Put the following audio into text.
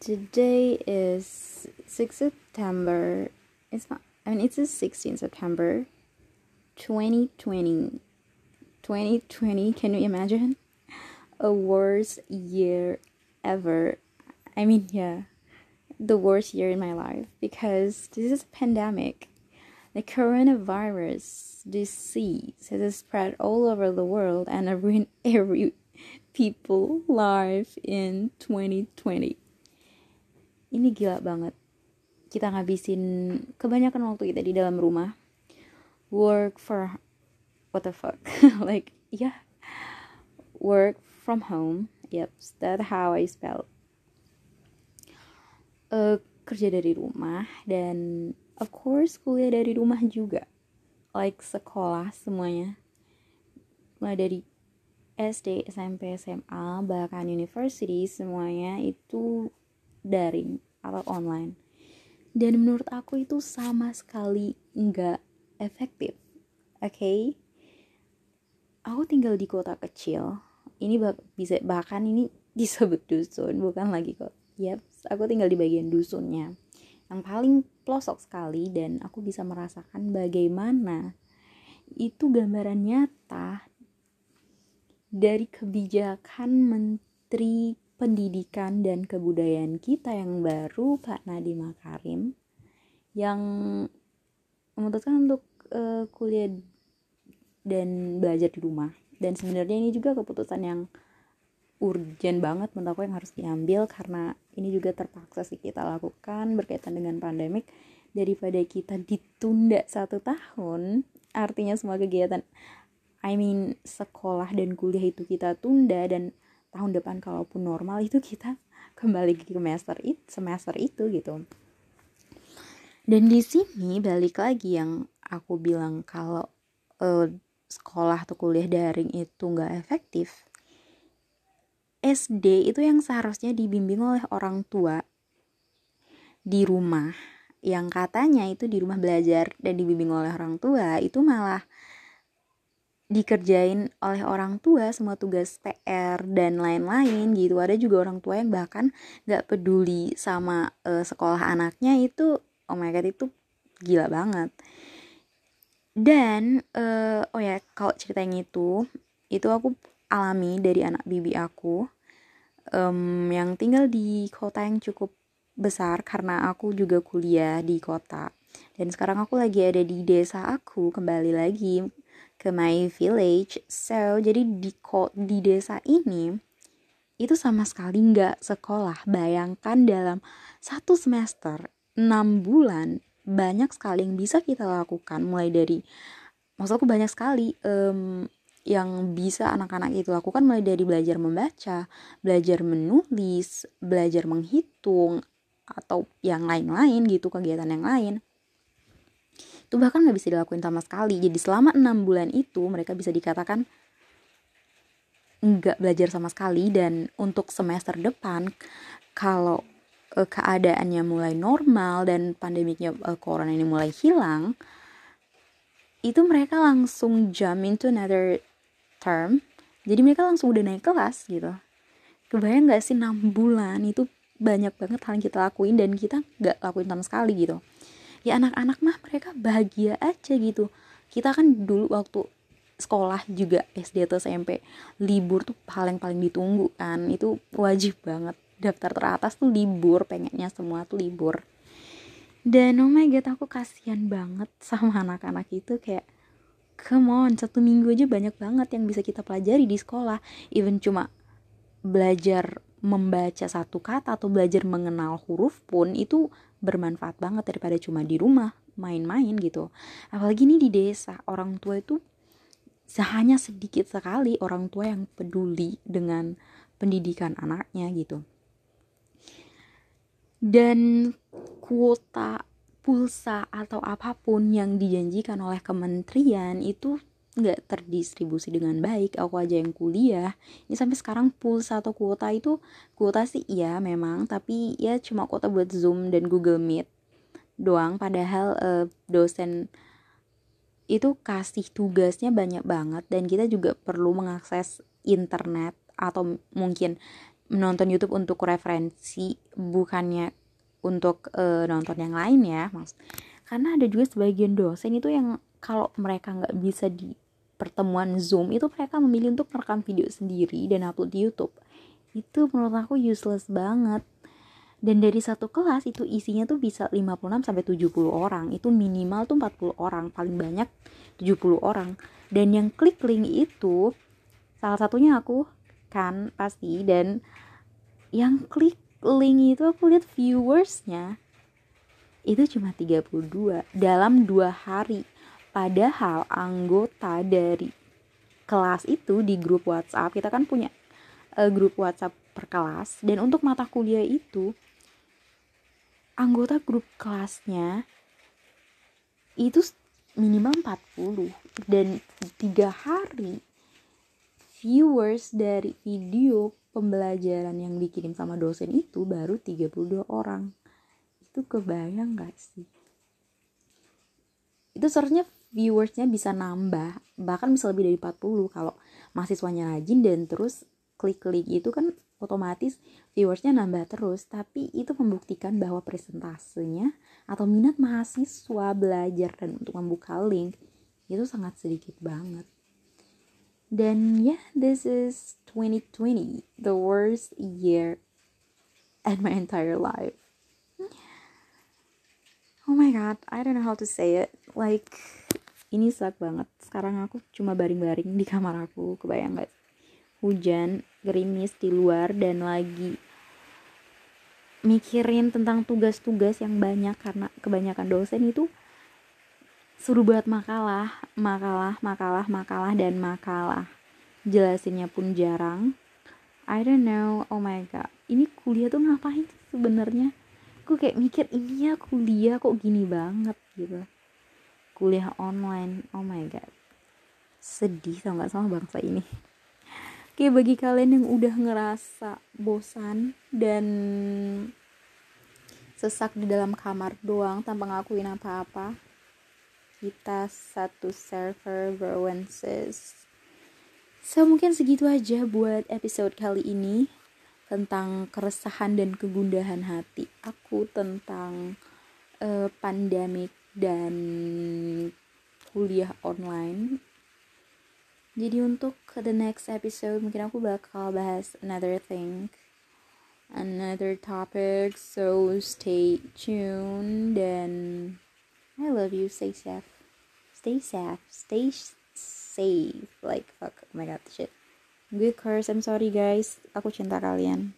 today is 6 September. It's not, I mean, it's the 16th September 2020. 2020, can you imagine? A worst year ever. I mean, yeah, the worst year in my life because this is a pandemic. The coronavirus disease has spread all over the world and ruined every people life in 2020. Ini gila banget. Kita ngabisin kebanyakan waktu kita di dalam rumah. Work for what the fuck? like, yeah. Work from home. Yep, that's how I spell. Uh, kerja dari rumah dan of course kuliah dari rumah juga. Like sekolah semuanya. Mulai dari SD, SMP, SMA, bahkan university semuanya itu daring atau online. Dan menurut aku itu sama sekali nggak efektif oke? Okay? aku tinggal di kota kecil. Ini bak bisa bahkan ini disebut dusun bukan lagi kok. Yep aku tinggal di bagian dusunnya. Yang paling pelosok sekali dan aku bisa merasakan bagaimana itu gambaran nyata dari kebijakan menteri pendidikan dan kebudayaan kita yang baru Pak Nadiem Makarim yang memutuskan untuk uh, kuliah dan belajar di rumah. Dan sebenarnya ini juga keputusan yang urgent banget menurut aku yang harus diambil karena ini juga terpaksa sih kita lakukan berkaitan dengan pandemik. Daripada kita ditunda satu tahun artinya semua kegiatan I mean sekolah dan kuliah itu kita tunda dan tahun depan kalaupun normal itu kita kembali ke semester itu semester itu gitu. Dan di sini balik lagi yang aku bilang kalau uh, sekolah atau kuliah daring itu nggak efektif SD itu yang seharusnya dibimbing oleh orang tua di rumah. Yang katanya itu di rumah belajar dan dibimbing oleh orang tua itu malah dikerjain oleh orang tua semua tugas PR dan lain-lain gitu. Ada juga orang tua yang bahkan nggak peduli sama uh, sekolah anaknya itu oh my god itu gila banget. Dan uh, oh ya kalau ceritanya itu itu aku alami dari anak bibi aku um, yang tinggal di kota yang cukup besar karena aku juga kuliah di kota. Dan sekarang aku lagi ada di desa aku kembali lagi ke my village. So jadi di di desa ini itu sama sekali nggak sekolah. Bayangkan dalam satu semester enam bulan banyak sekali yang bisa kita lakukan. Mulai dari maksudku banyak sekali um, yang bisa anak-anak itu lakukan. Mulai dari belajar membaca belajar menulis belajar menghitung atau yang lain-lain gitu kegiatan yang lain itu bahkan nggak bisa dilakuin sama sekali. Jadi selama enam bulan itu mereka bisa dikatakan nggak belajar sama sekali. Dan untuk semester depan kalau uh, keadaannya mulai normal dan pandemiknya uh, corona ini mulai hilang itu mereka langsung jump into another term. Jadi mereka langsung udah naik kelas gitu. Kebayang nggak sih enam bulan itu banyak banget hal yang kita lakuin dan kita nggak lakuin sama sekali gitu ya anak-anak mah mereka bahagia aja gitu. Kita kan dulu waktu sekolah juga SD atau SMP libur tuh hal yang paling ditunggu kan. Itu wajib banget. Daftar teratas tuh libur pengennya semua tuh libur. Dan oh my god aku kasihan banget sama anak-anak itu kayak come on satu minggu aja banyak banget yang bisa kita pelajari di sekolah. Even cuma belajar membaca satu kata atau belajar mengenal huruf pun itu bermanfaat banget daripada cuma di rumah main-main gitu. Apalagi ini di desa orang tua itu hanya sedikit sekali orang tua yang peduli dengan pendidikan anaknya gitu. Dan kuota pulsa atau apa pun yang dijanjikan oleh kementerian itu nggak terdistribusi dengan baik aku aja yang kuliah. Ini sampai sekarang pulsa atau kuota itu kuota sih iya memang tapi ya cuma kuota buat zoom dan google meet doang. Padahal uh, dosen itu kasih tugasnya banyak banget dan kita juga perlu mengakses internet atau mungkin menonton YouTube untuk referensi bukannya untuk uh, nonton yang lain ya mas. Karena ada juga sebagian dosen itu yang kalau mereka nggak bisa di pertemuan zoom itu mereka memilih untuk merekam video sendiri dan upload di YouTube. Itu menurut aku useless banget. Dan dari satu kelas itu isinya tuh bisa 56 sampai 70 orang. Itu minimal tuh 40 orang paling banyak 70 orang. Dan yang klik link itu salah satunya aku kan pasti. Dan yang klik link itu aku lihat viewersnya itu cuma 32 dalam dua hari padahal anggota dari kelas itu di grup WhatsApp kita kan punya uh, grup WhatsApp per kelas dan untuk mata kuliah itu anggota grup kelasnya itu minimal 40 dan tiga hari viewers dari video pembelajaran yang dikirim sama dosen itu baru 32 orang. Itu kebayang gak sih? Itu seharusnya viewersnya bisa nambah bahkan bisa lebih dari 40 kalau mahasiswanya rajin dan terus klik-klik itu kan otomatis viewersnya nambah terus. Tapi itu membuktikan bahwa presentasenya atau minat mahasiswa belajar dan untuk membuka link itu sangat sedikit banget. Dan ya yeah, this is 2020 the worst year at my entire life. Oh my god I don't know how to say it. Like ini suck banget sekarang aku cuma baring-baring di kamar aku kebayang gak hujan gerimis di luar dan lagi mikirin tentang tugas-tugas yang banyak karena kebanyakan dosen itu suruh buat makalah, makalah, makalah, makalah dan makalah. Jelasinnya pun jarang. I don't know. Oh my god. Ini kuliah tuh ngapain sebenarnya? Gue kayak mikir ini ya kuliah kok gini banget gitu. Kuliah online. Oh my god. Sedih tau gak sama bangsa ini. Oke, bagi kalian yang udah ngerasa bosan dan sesak di dalam kamar doang tanpa ngakuin apa-apa, kita satu server browenses. So, mungkin segitu aja buat episode kali ini tentang keresahan dan kegundahan hati aku tentang uh, pandemik dan kuliah online. Jadi untuk the next episode mungkin aku bakal bahas another thing another topic. So stay tuned and I love you. Stay safe. Stay safe. Stay safe. Like fuck. Oh my god shit. Gue curse. I'm sorry guys. Aku cinta kalian